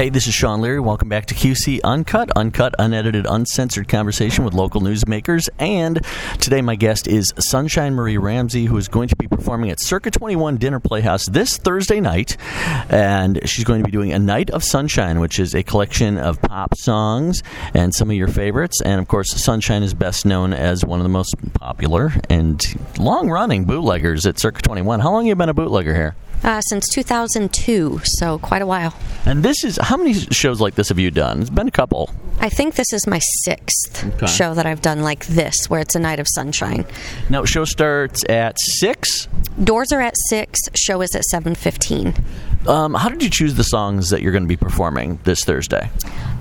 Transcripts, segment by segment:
Hey, this is Sean Leary. Welcome back to QC Uncut, uncut, unedited, uncensored conversation with local newsmakers. And today, my guest is Sunshine Marie Ramsey, who is going to be performing at Circa 21 Dinner Playhouse this Thursday night. And she's going to be doing A Night of Sunshine, which is a collection of pop songs and some of your favorites. And of course, Sunshine is best known as one of the most popular and long running bootleggers at Circa 21. How long have you been a bootlegger here? Uh, since 2002, so quite a while. And this is how many shows like this have you done? It's been a couple. I think this is my sixth Okay. show that I've done like this, where it's a night of sunshine. Now, show starts at six. Doors are at six. Show is at 7:15. Um, how did you choose the songs that you're going to be performing this Thursday?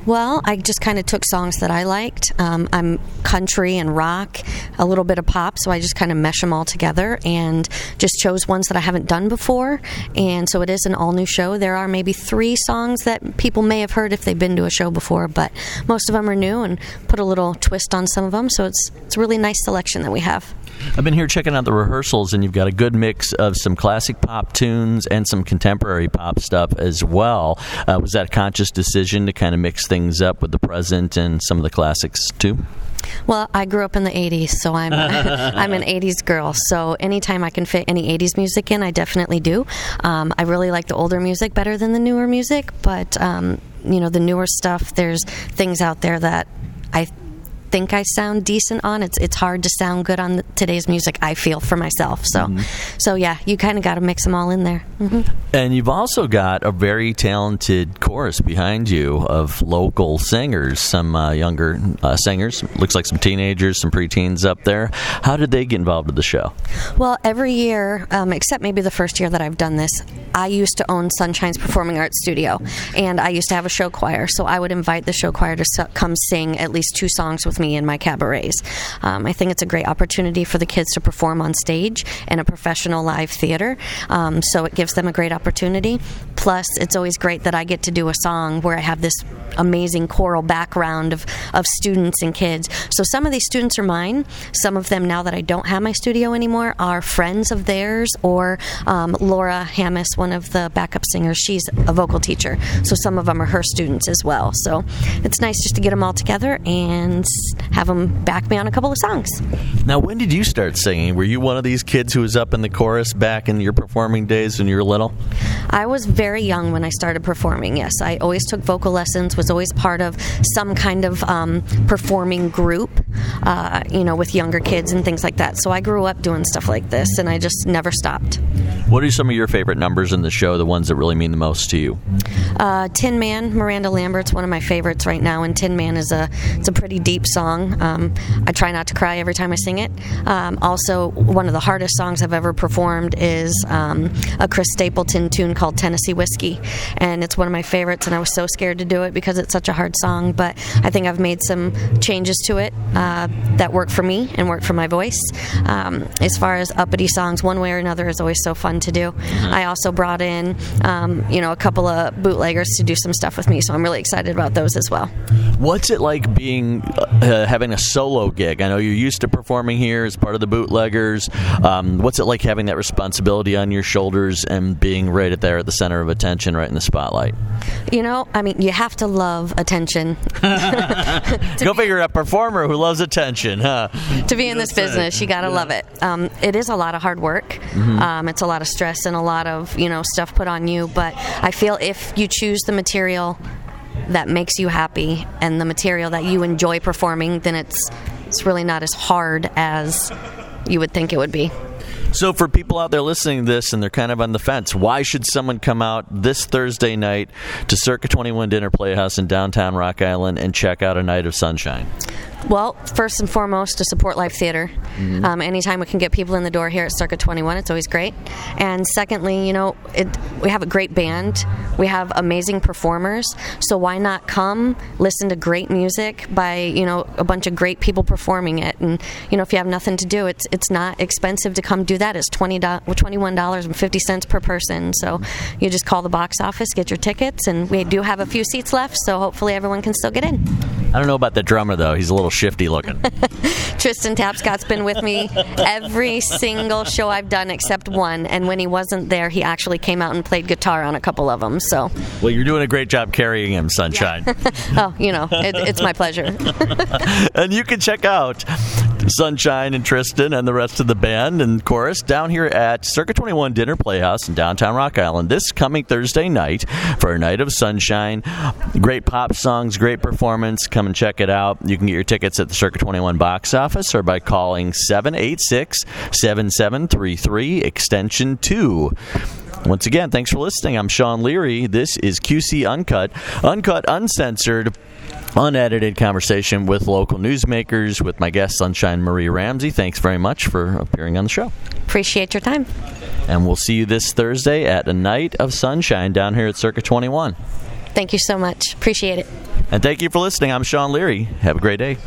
Well, I just kind of took songs that I liked. Um, I'm country and rock, a little bit of pop, so I just kind of mesh them all together and just chose ones that I haven't done before. And so it is an all new show. There are maybe three songs that people may have heard if they've been to a show before, but most of them are new and put a little twist on some of them. So it's it's a really nice selection that we have. I've been here checking out the rehearsals, and you've got a good mix of some classic pop tunes and some contemporary pop stuff as well. Uh, was that a conscious decision to kind of mix things up with the present and some of the classics too? Well, I grew up in the 80s, so I'm I'm an 80s girl. So anytime I can fit any 80s music in, I definitely do. Um, I really like the older music better than the newer music, but um, you know, the newer stuff, there's things out there that I think I sound decent on. It's it's hard to sound good on the, today's music. I feel for myself. So so yeah, you kind of got to mix them all in there. hmm And you've also got a very talented chorus behind you of local singers, some uh, younger uh, singers. Looks like some teenagers, some preteens up there. How did they get involved with the show? Well, every year, um, except maybe the first year that I've done this, I used to own Sunshine's Performing Arts Studio, and I used to have a show choir. So I would invite the show choir to come sing at least two songs with me in my cabarets. Um, I think it's a great opportunity for the kids to perform on stage in a professional live theater. Um, so it gives them a great opportunity. Plus, it's always great that I get to do a song where I have this amazing choral background of, of students and kids. So some of these students are mine. Some of them, now that I don't have my studio anymore, are friends of theirs. Or um, Laura Hammis, one of the backup singers, she's a vocal teacher. So some of them are her students as well. So it's nice just to get them all together and have them back me on a couple of songs. Now, when did you start singing? Were you one of these kids who was up in the chorus back in your performing days when you were little? I was very young when I started performing. Yes, I always took vocal lessons. Was always part of some kind of um, performing group, uh, you know, with younger kids and things like that. So I grew up doing stuff like this, and I just never stopped. What are some of your favorite numbers in the show, the ones that really mean the most to you? Uh, Tin Man, Miranda Lambert's one of my favorites right now, and Tin Man is a it's a pretty deep song. Um, I try not to cry every time I sing it. Um, also, one of the hardest songs I've ever performed is um, a Chris Stapleton tune called Tennessee Whiskey, and it's one of my favorites. And I was so scared to do it because it's such a hard song, but I think I've made some changes to it uh, that work for me and work for my voice. Um, as far as uppity songs, one way or another is always so fun to do. I also brought in, um, you know, a couple of bootleggers to do some stuff with me, so I'm really excited about those as well. What's it like being uh, having a solo gig? I know you're used to performing here as part of the bootleggers. Um, what's it like having that responsibility on your shoulders and being right at there at the center of attention, right in the spotlight? You know, I mean, you have to love attention Go figure, a performer who loves attention, huh? to be in this business. You got to love it. Um, it is a lot of hard work. Um, it's a lot of stress and a lot of you know stuff put on you. But I feel if you choose the material that makes you happy and the material that you enjoy performing, then it's it's really not as hard as you would think it would be. So, for people out there listening to this and they're kind of on the fence, why should someone come out this Thursday night to Circa 21 Dinner Playhouse in downtown Rock Island and check out A Night of Sunshine? Well, first and foremost, to support live theater. Um, anytime we can get people in the door here at Circa 21, it's always great. And secondly, you know, it, we have a great band. We have amazing performers. So why not come listen to great music by you know a bunch of great people performing it? And you know, if you have nothing to do, it's it's not expensive to come do that. It's twenty twenty one dollars and fifty cents per person. So you just call the box office, get your tickets, and we do have a few seats left. So hopefully everyone can still get in. I don't know about the drummer though. He's a little shifty looking. Tristan Tapscott's been with me every single show I've done except one, and when he wasn't there, he actually came out and played guitar on a couple of them. So, well, you're doing a great job carrying him, Sunshine. oh, you know, it, it's my pleasure. and you can check out Sunshine and Tristan and the rest of the band and chorus down here at Circa 21 Dinner Playhouse in downtown Rock Island this coming Thursday night for a night of sunshine. Great pop songs, great performance. Come and check it out. You can get your tickets at the Circa 21 box office or by calling 786 7733 extension 2. Once again, thanks for listening. I'm Sean Leary. This is QC Uncut, uncut, uncensored unedited conversation with local newsmakers with my guest sunshine marie ramsey. Thanks very much for appearing on the show. Appreciate your time. And we'll see you this thursday at a night of sunshine down here at circa 21 thank you so much. Appreciate it. And thank you for listening. I'm sean leary. Have a great day